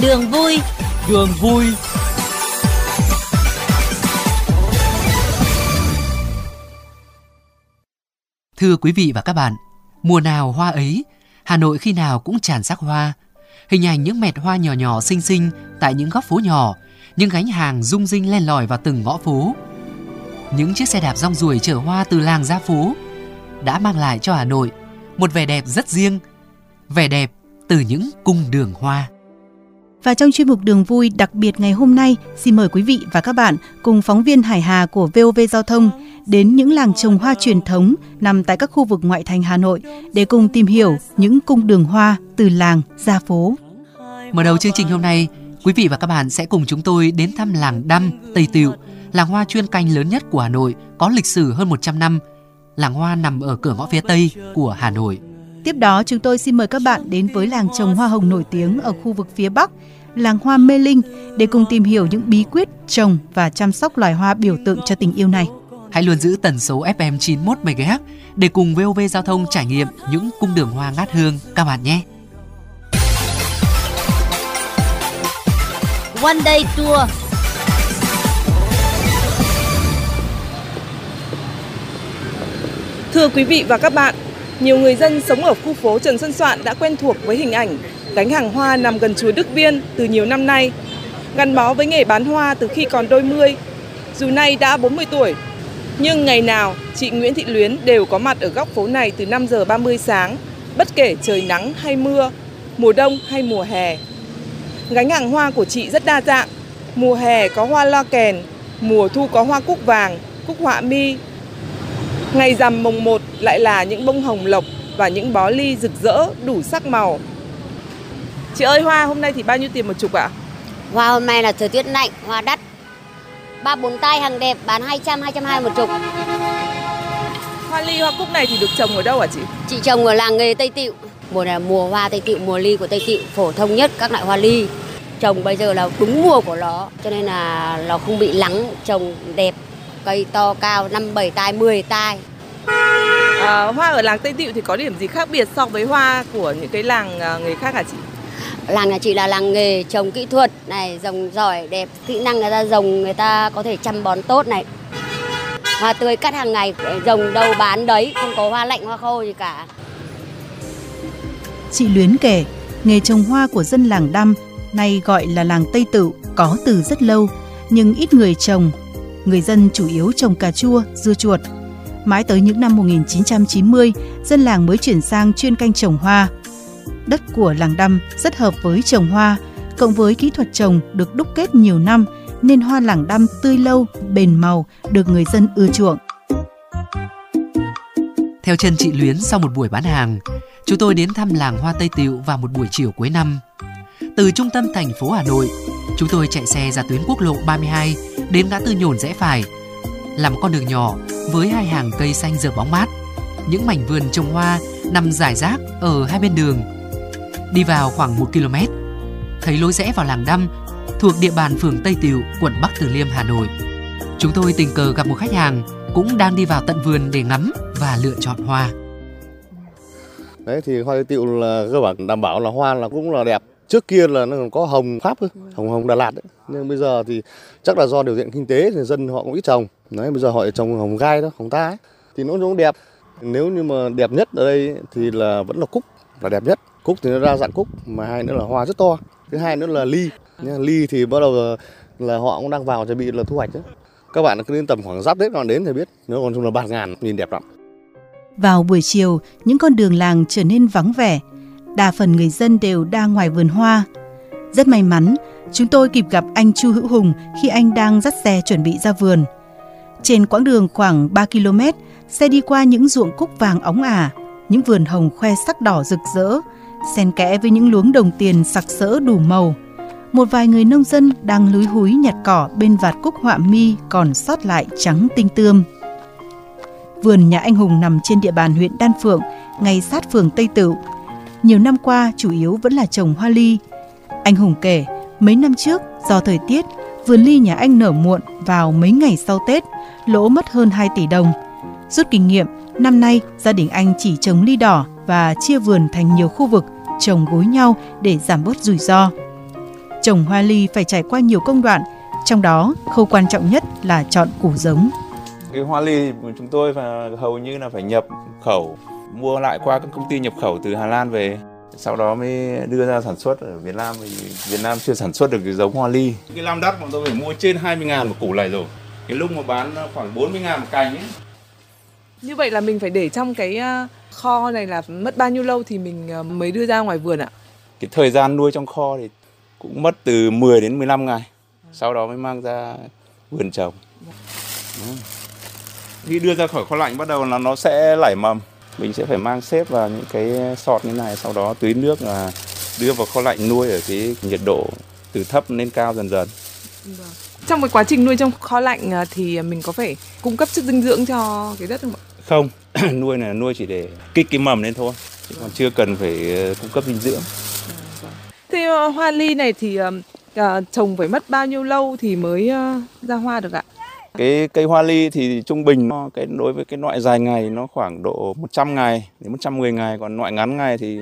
Đường vui Đường vui Thưa quý vị và các bạn, mùa nào hoa ấy, Hà Nội khi nào cũng tràn sắc hoa. Hình ảnh những mẹt hoa nhỏ nhỏ xinh xinh tại những góc phố nhỏ, những gánh hàng rung rinh len lỏi vào từng ngõ phố. Những chiếc xe đạp rong ruổi chở hoa từ làng ra phố đã mang lại cho Hà Nội một vẻ đẹp rất riêng, vẻ đẹp từ những cung đường hoa. Và trong chuyên mục Đường Vui đặc biệt ngày hôm nay, xin mời quý vị và các bạn cùng phóng viên Hải Hà của VOV Giao thông đến những làng trồng hoa truyền thống nằm tại các khu vực ngoại thành Hà Nội để cùng tìm hiểu những cung đường hoa từ làng ra phố. Mở đầu chương trình hôm nay, quý vị và các bạn sẽ cùng chúng tôi đến thăm làng Đăm, Tây Tiệu, làng hoa chuyên canh lớn nhất của Hà Nội, có lịch sử hơn 100 năm. Làng hoa nằm ở cửa ngõ phía Tây của Hà Nội. Tiếp đó, chúng tôi xin mời các bạn đến với làng trồng hoa hồng nổi tiếng ở khu vực phía Bắc, làng hoa Mê Linh để cùng tìm hiểu những bí quyết trồng và chăm sóc loài hoa biểu tượng cho tình yêu này. Hãy luôn giữ tần số FM 91 MHz để cùng VOV Giao thông trải nghiệm những cung đường hoa ngát hương các bạn nhé. One Day Tour Thưa quý vị và các bạn, nhiều người dân sống ở khu phố Trần Xuân Soạn đã quen thuộc với hình ảnh gánh hàng hoa nằm gần chùa Đức Viên từ nhiều năm nay. Gắn bó với nghề bán hoa từ khi còn đôi mươi, dù nay đã 40 tuổi, nhưng ngày nào chị Nguyễn Thị Luyến đều có mặt ở góc phố này từ 5 giờ 30 sáng, bất kể trời nắng hay mưa, mùa đông hay mùa hè. Gánh hàng hoa của chị rất đa dạng, mùa hè có hoa loa kèn, mùa thu có hoa cúc vàng, cúc họa mi, Ngày rằm mồng 1 lại là những bông hồng lộc và những bó ly rực rỡ đủ sắc màu. Chị ơi hoa hôm nay thì bao nhiêu tiền một chục ạ? Hoa hôm nay là thời tiết lạnh, hoa đắt. Ba bốn tay hàng đẹp bán 200 220 một chục. Hoa ly hoa cúc này thì được trồng ở đâu hả chị? Chị trồng ở làng nghề Tây Tịu. Mùa này là mùa hoa Tây Tịu, mùa ly của Tây Tịu phổ thông nhất các loại hoa ly. Trồng bây giờ là đúng mùa của nó, cho nên là nó không bị lắng, trồng đẹp cây to cao 5 7 tai 10 tai. À, hoa ở làng Tây Tịu thì có điểm gì khác biệt so với hoa của những cái làng à, nghề khác hả chị? Làng nhà chị là làng nghề trồng kỹ thuật này, trồng giỏi đẹp, kỹ năng người ta trồng người ta có thể chăm bón tốt này. Hoa tươi cắt hàng ngày, trồng đâu bán đấy, không có hoa lạnh hoa khô gì cả. Chị Luyến kể, nghề trồng hoa của dân làng Đăm, nay gọi là làng Tây Tự, có từ rất lâu, nhưng ít người trồng người dân chủ yếu trồng cà chua, dưa chuột. Mãi tới những năm 1990, dân làng mới chuyển sang chuyên canh trồng hoa. Đất của làng Đăm rất hợp với trồng hoa, cộng với kỹ thuật trồng được đúc kết nhiều năm nên hoa làng Đăm tươi lâu, bền màu, được người dân ưa chuộng. Theo chân chị Luyến sau một buổi bán hàng, chúng tôi đến thăm làng Hoa Tây Tiệu vào một buổi chiều cuối năm. Từ trung tâm thành phố Hà Nội, chúng tôi chạy xe ra tuyến quốc lộ 32 đến ngã tư nhổn rẽ phải là một con đường nhỏ với hai hàng cây xanh rợp bóng mát. Những mảnh vườn trồng hoa nằm rải rác ở hai bên đường. Đi vào khoảng 1 km, thấy lối rẽ vào làng Đăm thuộc địa bàn phường Tây Tiệu, quận Bắc Từ Liêm, Hà Nội. Chúng tôi tình cờ gặp một khách hàng cũng đang đi vào tận vườn để ngắm và lựa chọn hoa. Đấy thì hoa Tây Tiệu là cơ bản đảm bảo là hoa là cũng là đẹp trước kia là nó còn có hồng pháp hồng hồng Đà Lạt đấy. nhưng bây giờ thì chắc là do điều kiện kinh tế thì dân họ cũng ít trồng. Đấy bây giờ họ trồng hồng gai đó hồng ta ấy. thì nó cũng đẹp. Nếu như mà đẹp nhất ở đây thì là vẫn là cúc là đẹp nhất. Cúc thì nó ra dạng cúc mà hai nữa là hoa rất to. Thứ hai nữa là ly. Nha, ly thì bắt đầu là, là họ cũng đang vào chuẩn bị là thu hoạch đấy. Các bạn cứ đến tầm khoảng giáp tết còn đến thì biết nếu còn chung là bạt ngàn nhìn đẹp lắm. Vào buổi chiều, những con đường làng trở nên vắng vẻ, đa phần người dân đều đang ngoài vườn hoa. Rất may mắn, chúng tôi kịp gặp anh Chu Hữu Hùng khi anh đang dắt xe chuẩn bị ra vườn. Trên quãng đường khoảng 3 km, xe đi qua những ruộng cúc vàng óng ả, những vườn hồng khoe sắc đỏ rực rỡ, xen kẽ với những luống đồng tiền sặc sỡ đủ màu. Một vài người nông dân đang lúi húi nhặt cỏ bên vạt cúc họa mi còn sót lại trắng tinh tươm. Vườn nhà anh Hùng nằm trên địa bàn huyện Đan Phượng, ngay sát phường Tây Tựu, nhiều năm qua chủ yếu vẫn là trồng hoa ly. Anh Hùng kể, mấy năm trước do thời tiết, vườn ly nhà anh nở muộn vào mấy ngày sau Tết, lỗ mất hơn 2 tỷ đồng. Rút kinh nghiệm, năm nay gia đình anh chỉ trồng ly đỏ và chia vườn thành nhiều khu vực trồng gối nhau để giảm bớt rủi ro. Trồng hoa ly phải trải qua nhiều công đoạn, trong đó khâu quan trọng nhất là chọn củ giống. Cái hoa ly của chúng tôi và hầu như là phải nhập khẩu, mua lại qua các công ty nhập khẩu từ Hà Lan về sau đó mới đưa ra sản xuất ở Việt Nam vì Việt Nam chưa sản xuất được cái giống hoa ly. Cái lam đắt bọn tôi phải mua trên 20 ngàn một củ này rồi. Cái lúc mà bán khoảng 40 ngàn một cành ấy. Như vậy là mình phải để trong cái ờ, kho này là mất bao nhiêu lâu thì mình ờ, mới đưa ra ngoài vườn ạ? Cái thời gian nuôi trong kho thì cũng mất từ 10 đến 15 ngày. Sau đó mới mang ra vườn trồng. Khi đưa ra khỏi kho lạnh bắt đầu là nó sẽ nảy mầm mình sẽ phải mang xếp vào những cái sọt như này sau đó tưới nước là đưa vào kho lạnh nuôi ở cái nhiệt độ từ thấp lên cao dần dần. Trong cái quá trình nuôi trong kho lạnh à, thì mình có phải cung cấp chất dinh dưỡng cho cái đất không ạ? Không, nuôi này nuôi chỉ để kích cái mầm lên thôi, chứ còn chưa cần phải ờ, cung cấp dinh dưỡng. Thế ờ, hoa ly này thì uh, trồng phải mất bao nhiêu lâu thì mới ra hoa được ạ? Cái cây hoa ly thì trung bình nó cái đối với cái loại dài ngày nó khoảng độ 100 ngày đến 110 ngày, còn loại ngắn ngày thì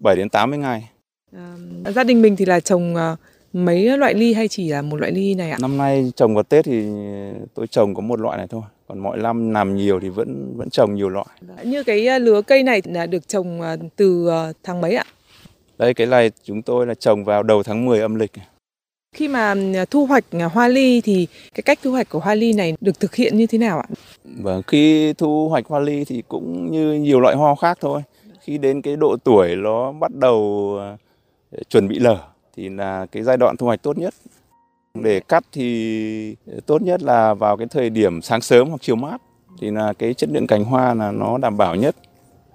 7 đến 80 ngày. À, gia đình mình thì là trồng uh, mấy loại ly hay chỉ là một loại ly này ạ? Năm nay trồng vào Tết thì tôi trồng có một loại này thôi. Còn mọi năm làm nhiều thì vẫn vẫn trồng nhiều loại. Như cái lứa cây này là được trồng từ tháng mấy ạ? Đây cái này chúng tôi là trồng vào đầu tháng 10 âm lịch. Khi mà à, thu hoạch à, hoa ly thì cái cách thu hoạch của hoa ly này được thực hiện như thế nào ạ? Vâng, khi thu hoạch hoa ly thì cũng như nhiều loại hoa khác thôi. Khi đến cái độ tuổi nó bắt đầu à, chuẩn bị lở thì là cái giai đoạn thu hoạch tốt nhất. Để cắt thì tốt nhất là vào cái thời điểm sáng sớm hoặc chiều mát thì là cái chất lượng cành hoa là nó đảm bảo nhất.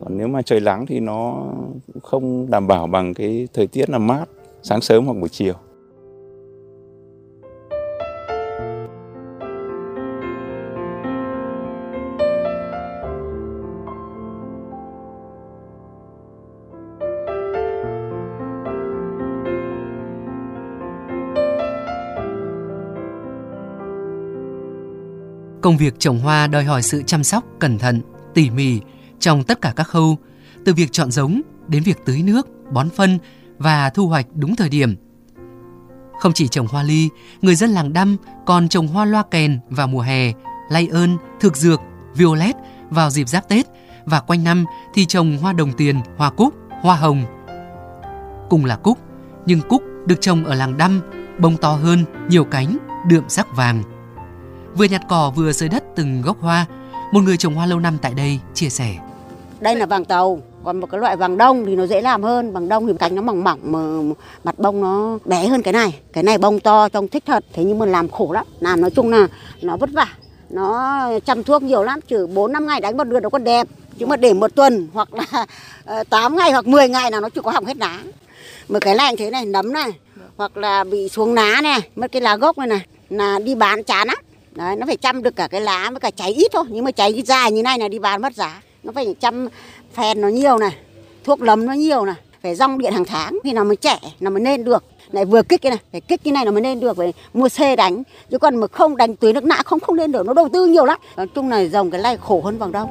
Còn nếu mà trời nắng thì nó không đảm bảo bằng cái thời tiết là mát sáng sớm hoặc buổi chiều. Công việc trồng hoa đòi hỏi sự chăm sóc cẩn thận, tỉ mỉ trong tất cả các khâu, từ việc chọn giống đến việc tưới nước, bón phân và thu hoạch đúng thời điểm. Không chỉ trồng hoa ly, người dân làng Đăm còn trồng hoa loa kèn vào mùa hè, lay ơn, thực dược, violet vào dịp giáp Tết và quanh năm thì trồng hoa đồng tiền, hoa cúc, hoa hồng. Cùng là cúc, nhưng cúc được trồng ở làng Đăm, bông to hơn, nhiều cánh, đượm sắc vàng. Vừa nhặt cỏ vừa sới đất từng gốc hoa, một người trồng hoa lâu năm tại đây chia sẻ. Đây là vàng tàu, còn một cái loại vàng đông thì nó dễ làm hơn. Vàng đông thì cánh nó mỏng mỏng mà mặt bông nó bé hơn cái này. Cái này bông to trông thích thật, thế nhưng mà làm khổ lắm. Làm nói chung là nó vất vả. Nó chăm thuốc nhiều lắm, trừ 4 năm ngày đánh một lượt nó còn đẹp. Nhưng mà để một tuần hoặc là ờ, 8 ngày hoặc 10 ngày là nó chỉ có hỏng hết lá. Mà cái này thế này, nấm này, hoặc là bị xuống lá này, mất cái lá gốc này này, là đi bán chán lắm. Đấy, nó phải chăm được cả cái lá với cả cháy ít thôi. Nhưng mà cháy dài như này là đi bán mất giá. Nó phải chăm phèn nó nhiều này thuốc lấm nó nhiều này phải rong điện hàng tháng thì nó mới trẻ nó mới nên được. Này vừa kích cái này phải kích cái này nó mới nên được phải mua xe đánh. Chứ còn mà không đánh tưới nước nã không không lên được nó đầu tư nhiều lắm. Nói chung là dòng cái này khổ hơn vàng đông.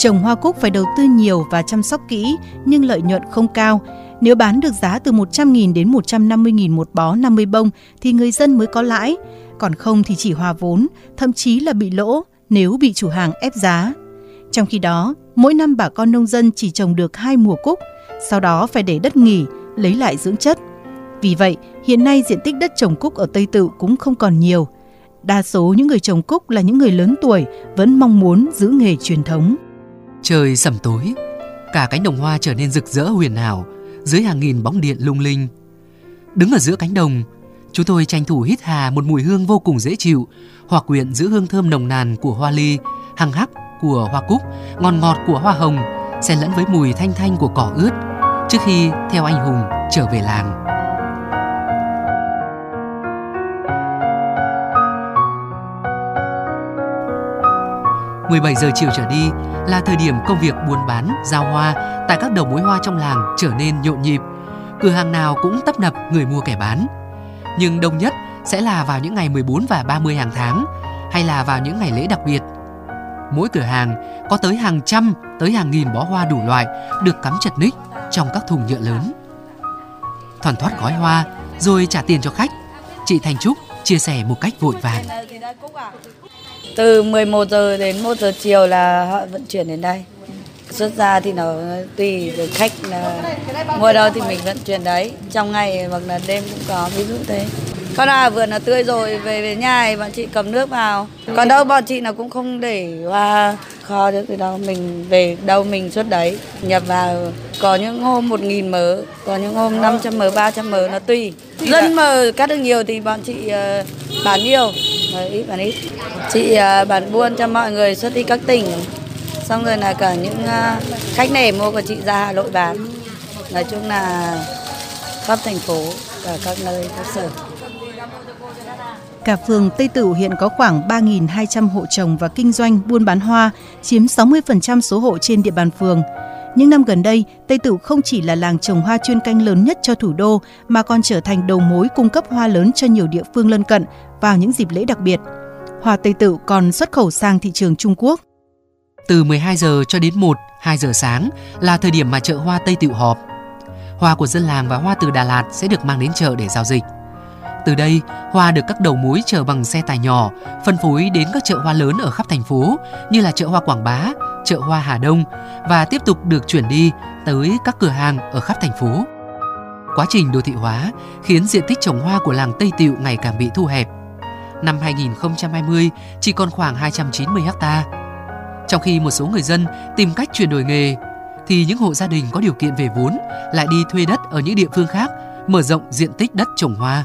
Trồng hoa cúc phải đầu tư nhiều và chăm sóc kỹ nhưng lợi nhuận không cao. Nếu bán được giá từ 100.000 đến 150.000 một bó 50 bông thì người dân mới có lãi, còn không thì chỉ hòa vốn, thậm chí là bị lỗ nếu bị chủ hàng ép giá. Trong khi đó, mỗi năm bà con nông dân chỉ trồng được hai mùa cúc, sau đó phải để đất nghỉ, lấy lại dưỡng chất. Vì vậy, hiện nay diện tích đất trồng cúc ở Tây Tự cũng không còn nhiều. Đa số những người trồng cúc là những người lớn tuổi vẫn mong muốn giữ nghề truyền thống. Trời sẩm tối, cả cánh đồng hoa trở nên rực rỡ huyền ảo dưới hàng nghìn bóng điện lung linh. Đứng ở giữa cánh đồng, chúng tôi tranh thủ hít hà một mùi hương vô cùng dễ chịu, hòa quyện giữa hương thơm nồng nàn của hoa ly, hằng hắc của hoa cúc, ngọt ngọt của hoa hồng, xen lẫn với mùi thanh thanh của cỏ ướt trước khi theo anh Hùng trở về làng. Mười bảy giờ chiều trở đi là thời điểm công việc buôn bán, giao hoa tại các đầu mối hoa trong làng trở nên nhộn nhịp. Cửa hàng nào cũng tấp nập người mua kẻ bán. Nhưng đông nhất sẽ là vào những ngày 14 và 30 hàng tháng, hay là vào những ngày lễ đặc biệt. Mỗi cửa hàng có tới hàng trăm tới hàng nghìn bó hoa đủ loại được cắm chật ních trong các thùng nhựa lớn. Thoàn thoát gói hoa rồi trả tiền cho khách. Chị Thành Trúc chia sẻ một cách vội vàng. Từ 11 giờ đến 1 giờ chiều là họ vận chuyển đến đây. Xuất ra thì nó tùy rồi khách là mua đâu thì mình vận chuyển đấy. Trong ngày hoặc là đêm cũng có, ví dụ thế. Con nào vườn nó tươi rồi về về nhà thì bọn chị cầm nước vào. Còn đâu bọn chị nó cũng không để hoa kho được từ đâu mình về đâu mình xuất đấy nhập vào. Có những hôm một nghìn mớ có những hôm 500 mớ 300 mớ nó tùy. Dân mà cắt được nhiều thì bọn chị uh, bán nhiều. Mà ít bán ít. Chị uh, bán buôn cho mọi người xuất đi các tỉnh. Xong rồi là cả những uh, khách này mua của chị ra Hà Nội bán. Nói chung là khắp thành phố và các nơi các sở Cả phường Tây Tửu hiện có khoảng 3.200 hộ trồng và kinh doanh buôn bán hoa, chiếm 60% số hộ trên địa bàn phường. Những năm gần đây, Tây Tửu không chỉ là làng trồng hoa chuyên canh lớn nhất cho thủ đô mà còn trở thành đầu mối cung cấp hoa lớn cho nhiều địa phương lân cận vào những dịp lễ đặc biệt. Hoa Tây Tửu còn xuất khẩu sang thị trường Trung Quốc. Từ 12 giờ cho đến 1, 2 giờ sáng là thời điểm mà chợ hoa Tây Tửu họp. Hoa của dân làng và hoa từ Đà Lạt sẽ được mang đến chợ để giao dịch. Từ đây, hoa được các đầu mối chở bằng xe tải nhỏ, phân phối đến các chợ hoa lớn ở khắp thành phố như là chợ hoa Quảng Bá, chợ hoa Hà Đông và tiếp tục được chuyển đi tới các cửa hàng ở khắp thành phố. Quá trình đô thị hóa khiến diện tích trồng hoa của làng Tây Tiệu ngày càng bị thu hẹp. Năm 2020 chỉ còn khoảng 290 ha. Trong khi một số người dân tìm cách chuyển đổi nghề, thì những hộ gia đình có điều kiện về vốn lại đi thuê đất ở những địa phương khác, mở rộng diện tích đất trồng hoa.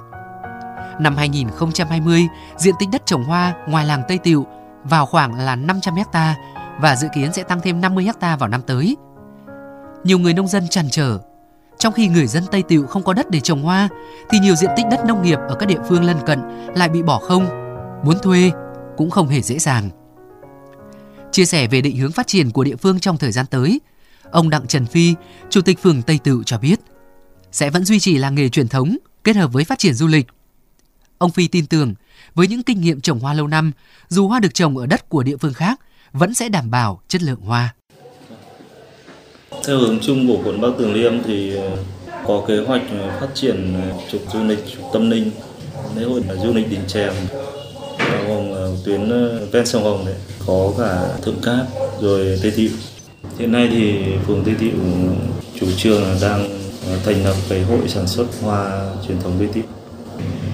Năm 2020, diện tích đất trồng hoa ngoài làng Tây Tiệu vào khoảng là 500 ha và dự kiến sẽ tăng thêm 50 ha vào năm tới. Nhiều người nông dân tràn trở. Trong khi người dân Tây Tiệu không có đất để trồng hoa, thì nhiều diện tích đất nông nghiệp ở các địa phương lân cận lại bị bỏ không. Muốn thuê cũng không hề dễ dàng. Chia sẻ về định hướng phát triển của địa phương trong thời gian tới, ông Đặng Trần Phi, Chủ tịch phường Tây Tựu cho biết, sẽ vẫn duy trì làng nghề truyền thống kết hợp với phát triển du lịch Ông Phi tin tưởng, với những kinh nghiệm trồng hoa lâu năm, dù hoa được trồng ở đất của địa phương khác, vẫn sẽ đảm bảo chất lượng hoa. Theo hướng chung của quận Bắc Từ Liêm thì ờ, có kế hoạch ờ, phát triển ờ, trục du lịch trục tâm linh lễ hội du lịch đỉnh chèm, gồm tuyến ven sông Hồng đấy, có cả Thượng Cát rồi Tây Tịu. Hiện nay thì phường Tây Tịu chủ trương là đang thành lập cái hội sản xuất hoa truyền thống Tây Tịu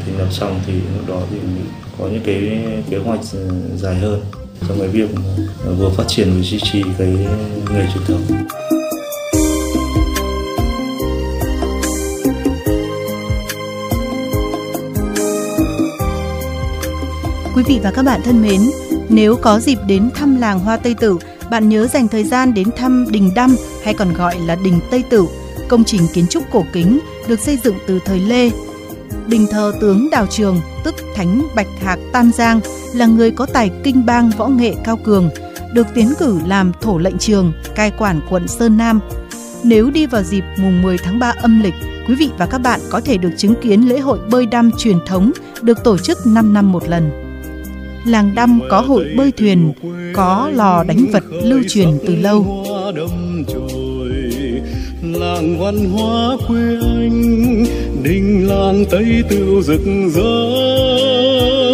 thành lập xong thì lúc đó thì có những cái kế hoạch dài hơn trong cái việc vừa phát triển vừa duy trì cái nghề truyền thống. Quý vị và các bạn thân mến, nếu có dịp đến thăm làng Hoa Tây Tử, bạn nhớ dành thời gian đến thăm Đình Đăm hay còn gọi là Đình Tây Tử, công trình kiến trúc cổ kính được xây dựng từ thời Lê đình thờ tướng Đào Trường, tức Thánh Bạch Hạc Tam Giang, là người có tài kinh bang võ nghệ cao cường, được tiến cử làm thổ lệnh trường, cai quản quận Sơn Nam. Nếu đi vào dịp mùng 10 tháng 3 âm lịch, quý vị và các bạn có thể được chứng kiến lễ hội bơi đăm truyền thống được tổ chức 5 năm một lần. Làng Đăm có hội bơi thuyền, có lò đánh vật lưu truyền từ lâu làng văn hóa quê anh đình làng tây tựu rực rỡ.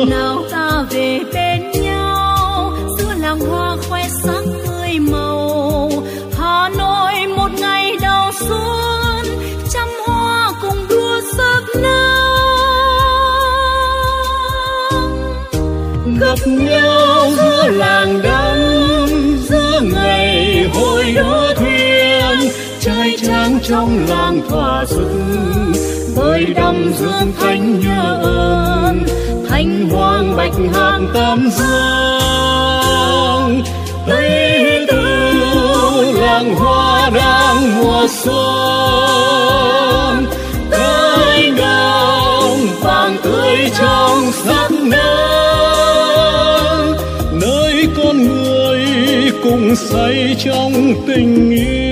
Nào ta về bên nhau giữa làng hoa khoe sắc tươi màu. Hà nội một ngày đầu xuân trăm hoa cùng đua sắc nắng. Gặp nhau giữa làng đắm giữa ngày hội đua thuyền. Trai tráng trong làng thỏa sức hơi đắm dương thanh nhớ ơn thanh hoang bạch hạc tam dương. Tây tư làng hoa đang mùa xuân, tới đồng vàng tươi trong sắc nắng. Nơi con người cùng say trong tình yêu.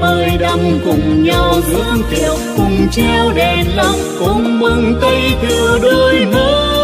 Bơi đắm cùng nhau dưỡng kiệu cùng treo đèn lồng, cùng mừng tây tiệu đôi mới